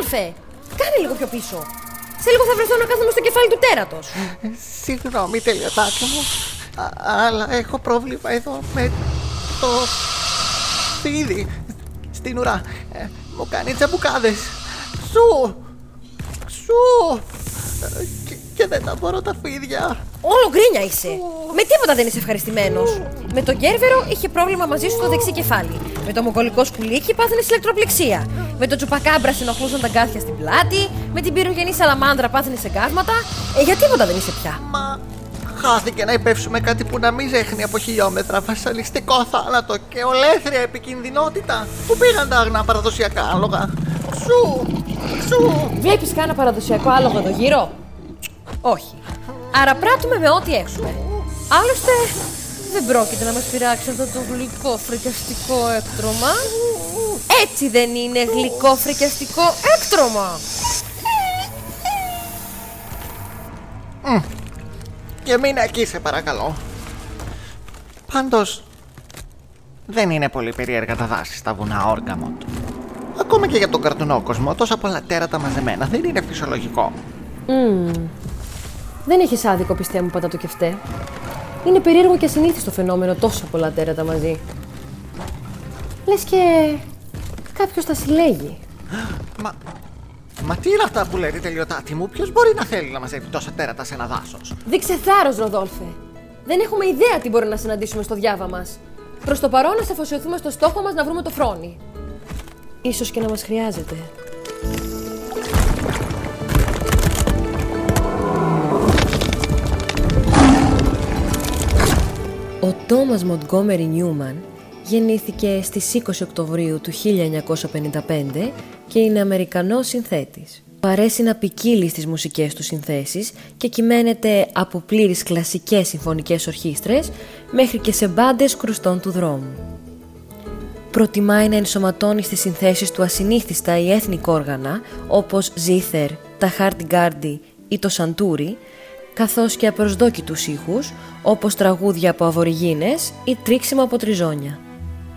Ροδόλφε! Κάνε λίγο πιο πίσω. Σε λίγο θα βρεθώ να κάθομαι στο κεφάλι του τέρατος. Συγγνώμη, τελειωτάκι μου. αλλά έχω πρόβλημα εδώ με το φίδι στην ουρά. Ε, μου κάνει τσαμπουκάδες. Σου! Σου! Ε, και, και δεν τα μπορώ τα φίδια. Όλο γκρίνια είσαι. Με τίποτα δεν είσαι ευχαριστημένος. Με τον Κέρβερο είχε πρόβλημα μαζί σου στο δεξί κεφάλι. Με το μογγολικό σκουλίκι πάθαινες ηλεκτροπληξία. Με το τσουπακάμπρα συνοχλούσαν τα γκάθια στην πλάτη. Με την πυρογενή σαλαμάνδρα πάθαινες εγκάσματα. Ε, για τίποτα δεν είσαι πια. Μα χάθηκε να υπεύσουμε κάτι που να μην ζέχνει από χιλιόμετρα. Βασαλιστικό θάνατο και ολέθρια επικινδυνότητα. Πού πήγαν τα αγνά παραδοσιακά άλογα; Σου! Σου! Βλέπεις κανένα παραδοσιακό άλογο εδώ γύρω; Όχι. Άρα πράττουμε με ό,τι έχουμε. Άλλωστε, δεν πρόκειται να μας πειράξει αυτό το γλυκό φρικιαστικό έκτρωμα. Έτσι δεν είναι γλυκό φρικιαστικό έκτρωμα. Και μην εκεί σε παρακαλώ. Πάντως, δεν είναι πολύ περίεργα τα δάση στα βουνά Όργαμοντ. Ακόμα και για τον καρτουνό κόσμο, τόσα πολλά τέρατα μαζεμένα δεν είναι φυσιολογικό. Mm. Δεν έχεις άδικο, πιστεύω, πατά το κεφτέ. Είναι περίεργο και ασυνήθιστο φαινόμενο τόσο πολλά τέρατα μαζί. Λες και. κάποιος τα συλλέγει. Μα. Μα τι είναι αυτά που λέει η τελειωτάτη μου, ποιος μπορεί να θέλει να μαζεύει τόσα τέρατα σε ένα δάσος; Δείξε θάρρο, Ροδόλφε. Δεν έχουμε ιδέα τι μπορεί να συναντήσουμε στο διάβα μας. Προς το παρόν, να αφοσιωθούμε στο στόχο μας να βρούμε το φρόνι. Ίσως και να μας χρειάζεται. Ο Τόμας Μοντγκόμερι Νιούμαν γεννήθηκε στις 20 Οκτωβρίου του 1955 και είναι Αμερικανός συνθέτης. Παρέσει να ποικίλει στις μουσικές του συνθέσεις και κυμαίνεται από πλήρεις κλασικές συμφωνικές ορχήστρες μέχρι και σε μπάντες κρουστών του δρόμου. Προτιμάει να ενσωματώνει στις συνθέσεις του ασυνήθιστα ή έθνικ όργανα όπως ζήθερ, τα χάρτι ή το σαντούρι καθώς και απροσδόκητους ήχους, όπως τραγούδια από αβοριγίνες ή τρίξιμα από τριζόνια.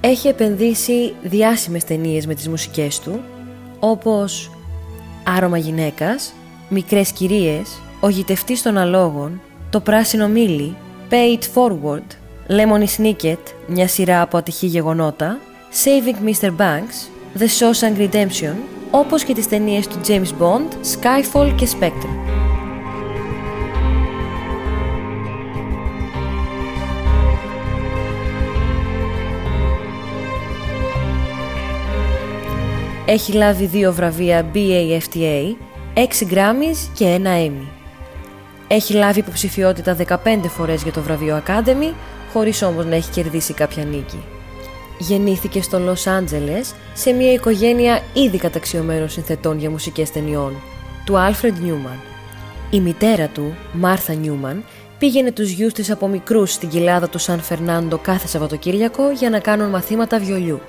Έχει επενδύσει διάσημες ταινίες με τις μουσικές του, όπως «Άρωμα γυναίκας», «Μικρές κυρίες», «Ο γητευτής των αλόγων», «Το πράσινο μήλι», «Pay it forward», «Lemony Snicket», μια σειρά από ατυχή γεγονότα, «Saving Mr. Banks», «The Shawshank Redemption», όπως και τις ταινίες του James Bond, Skyfall και Spectre. Έχει λάβει δύο βραβεία BAFTA, 6 Grammys και ένα Emmy. Έχει λάβει υποψηφιότητα 15 φορές για το βραβείο Academy, χωρίς όμως να έχει κερδίσει κάποια νίκη. Γεννήθηκε στο Λος Άντζελες σε μια οικογένεια ήδη καταξιωμένων συνθετών για μουσικές ταινιών, του Alfred Newman. Η μητέρα του, Μάρθα Νιούμαν, πήγαινε τους γιους της από μικρούς στην κοιλάδα του Σαν Φερνάντο κάθε Σαββατοκύριακο για να κάνουν μαθήματα βιολιού.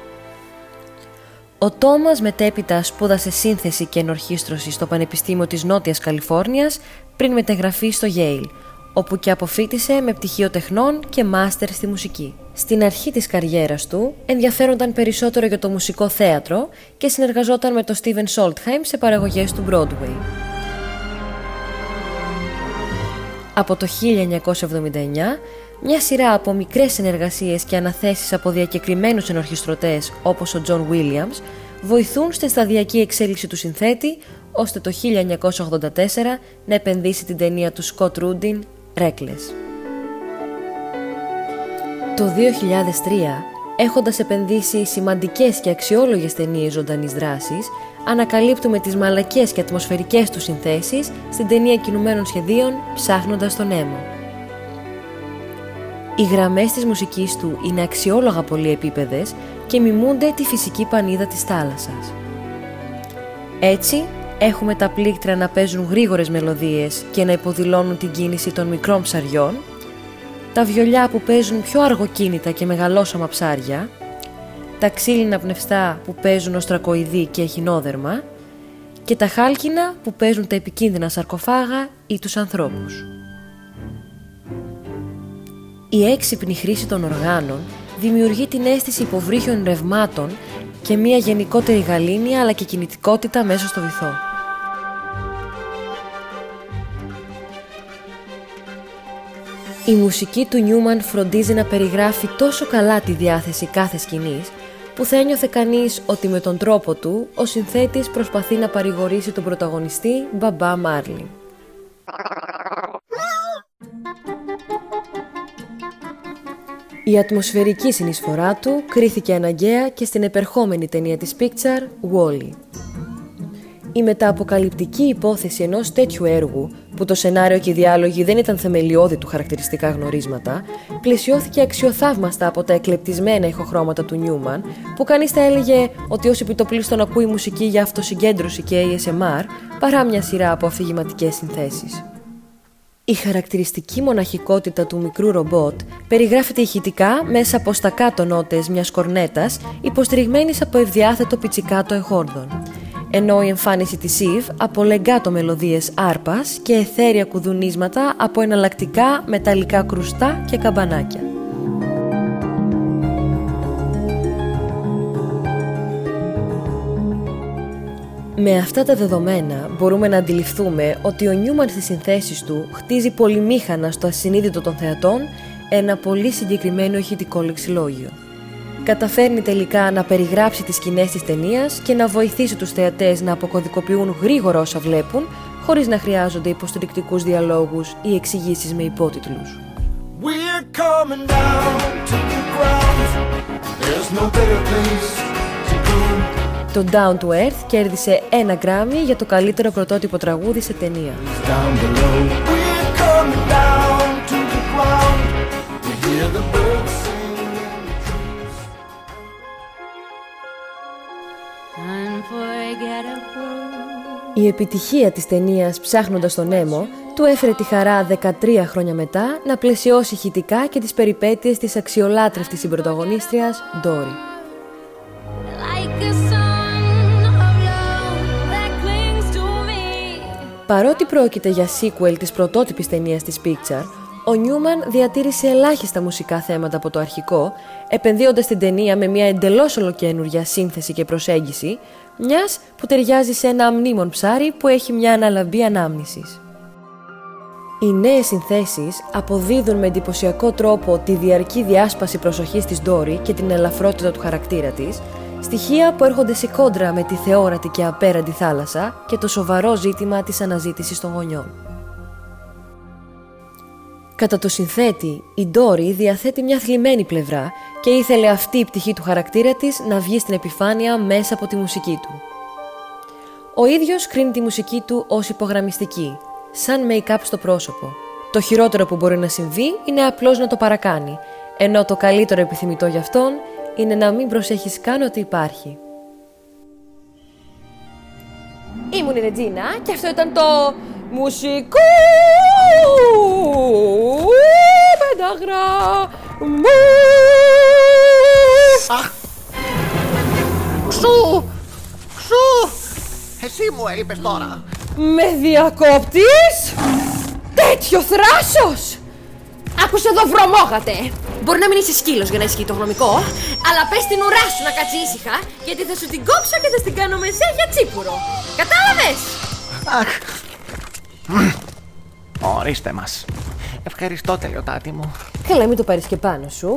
Ο Τόμας μετέπειτα σπούδασε σύνθεση και ενορχίστρωση στο Πανεπιστήμιο της Νότιας Καλιφόρνιας πριν μετεγραφεί στο Yale, όπου και αποφύτησε με πτυχίο τεχνών και μάστερ στη μουσική. Στην αρχή της καριέρας του ενδιαφέρονταν περισσότερο για το μουσικό θέατρο και συνεργαζόταν με τον Steven Soltheim σε παραγωγές του Broadway. Από το 1979 μια σειρά από μικρές συνεργασίες και αναθέσεις από διακεκριμένους ενορχιστρωτές όπως ο John Williams βοηθούν στη σταδιακή εξέλιξη του συνθέτη ώστε το 1984 να επενδύσει την ταινία του Scott Rudin Reckless. Το 2003, έχοντας επενδύσει σημαντικές και αξιόλογες ταινίες ζωντανής δράσης, ανακαλύπτουμε τις μαλακές και ατμοσφαιρικές του συνθέσεις στην ταινία κινουμένων σχεδίων «Ψάχνοντας τον έμο». Οι γραμμές της μουσικής του είναι αξιόλογα πολυεπίπεδες και μιμούνται τη φυσική πανίδα της θάλασσας. Έτσι, έχουμε τα πλήκτρα να παίζουν γρήγορες μελωδίες και να υποδηλώνουν την κίνηση των μικρών ψαριών, τα βιολιά που παίζουν πιο αργοκίνητα και μεγαλόσωμα ψάρια, τα ξύλινα πνευστά που παίζουν ως τρακοειδή και εχινόδερμα και τα χάλκινα που παίζουν τα επικίνδυνα σαρκοφάγα ή τους ανθρώπους. Η έξυπνη χρήση των οργάνων δημιουργεί την αίσθηση υποβρύχιων ρευμάτων και μια γενικότερη γαλήνια αλλά και κινητικότητα μέσα στο βυθό. Η μουσική του Νιούμαν φροντίζει να περιγράφει τόσο καλά τη διάθεση κάθε σκηνής που θα ένιωθε κανείς ότι με τον τρόπο του ο συνθέτης προσπαθεί να παρηγορήσει τον πρωταγωνιστή Μπαμπά Μάρλι. Η ατμοσφαιρική συνεισφορά του κρίθηκε αναγκαία και στην επερχόμενη ταινία της Pixar, Wall-E. Η μεταποκαλυπτική υπόθεση ενός τέτοιου έργου, που το σενάριο και οι διάλογοι δεν ήταν θεμελιώδη του χαρακτηριστικά γνωρίσματα, πλαισιώθηκε αξιοθαύμαστα από τα εκλεπτισμένα ηχοχρώματα του Νιούμαν, που κανείς θα έλεγε ότι ως επιτοπλίστων ακούει μουσική για αυτοσυγκέντρωση και ASMR, παρά μια σειρά από αφηγηματικές συνθέσεις. Η χαρακτηριστική μοναχικότητα του μικρού ρομπότ περιγράφεται ηχητικά μέσα από στα κάτω νότες μιας κορνέτας υποστηριγμένης από ευδιάθετο πιτσικάτο εχόρδων ενώ η εμφάνιση της Eve από λεγκάτο μελωδίες άρπας και εθέρια κουδουνίσματα από εναλλακτικά μεταλλικά κρουστά και καμπανάκια. Με αυτά τα δεδομένα μπορούμε να αντιληφθούμε ότι ο Νιούμαν στις συνθέσεις του χτίζει πολυμήχανα στο ασυνείδητο των θεατών ένα πολύ συγκεκριμένο ηχητικό λεξιλόγιο. Καταφέρνει τελικά να περιγράψει τις σκηνές της ταινίας και να βοηθήσει τους θεατές να αποκωδικοποιούν γρήγορα όσα βλέπουν, χωρίς να χρειάζονται υποστηρικτικούς διαλόγους ή εξηγήσεις με υπότιτλους. Το Down to Earth κέρδισε ένα γκράμι για το καλύτερο πρωτότυπο τραγούδι σε ταινία. Η επιτυχία της ταινίας «Ψάχνοντας τον Νέμο» του έφερε τη χαρά 13 χρόνια μετά να πλαισιώσει ηχητικά και τις περιπέτειες της αξιολάτρευτης συμπροταγωνίστριας Ντόρι. Παρότι πρόκειται για sequel της πρωτότυπης ταινίας της Pixar, ο Νιούμαν διατήρησε ελάχιστα μουσικά θέματα από το αρχικό, επενδύοντας την ταινία με μια εντελώς ολοκένουργια σύνθεση και προσέγγιση, μιας που ταιριάζει σε ένα αμνήμον ψάρι που έχει μια αναλαμπή ανάμνησης. Οι νέες συνθέσεις αποδίδουν με εντυπωσιακό τρόπο τη διαρκή διάσπαση προσοχής της Ντόρι και την ελαφρότητα του χαρακτήρα της, στοιχεία που έρχονται σε κόντρα με τη θεόρατη και απέραντη θάλασσα και το σοβαρό ζήτημα της αναζήτησης των γονιών. Κατά το συνθέτη, η Ντόρι διαθέτει μια θλιμμένη πλευρά και ήθελε αυτή η πτυχή του χαρακτήρα της να βγει στην επιφάνεια μέσα από τη μουσική του. Ο ίδιος κρίνει τη μουσική του ως υπογραμμιστική, σαν make-up στο πρόσωπο. Το χειρότερο που μπορεί να συμβεί είναι απλώς να το παρακάνει, ενώ το καλύτερο επιθυμητό για αυτόν είναι να μην προσέχεις καν ότι υπάρχει. Ήμουν η Ρετζίνα και αυτό ήταν το μουσικό πενταγραμμού. Αχ! Ξού! Ξού! Εσύ μου έλειπες τώρα. Με διακόπτεις! Τέτοιο θράσος! Άκουσε εδώ βρωμόγατε! Μπορεί να μην είσαι σκύλος για να ισχύει το γνωμικό, αλλά πες την ουρά σου να κάτσει ήσυχα, γιατί θα σου την κόψω και θα στην κάνω μεσέ για τσίπουρο. Κατάλαβες! Αχ! Ορίστε μας. Ευχαριστώ τελειωτάτη μου. Καλά, μην το πάρεις και πάνω σου.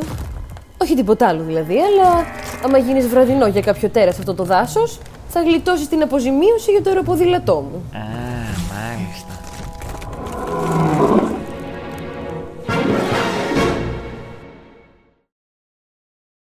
Όχι τίποτα άλλο δηλαδή, αλλά άμα γίνεις βραδινό για κάποιο τέρας αυτό το δάσος, θα γλιτώσεις την αποζημίωση για το αεροποδήλατό μου. Α, μάλιστα.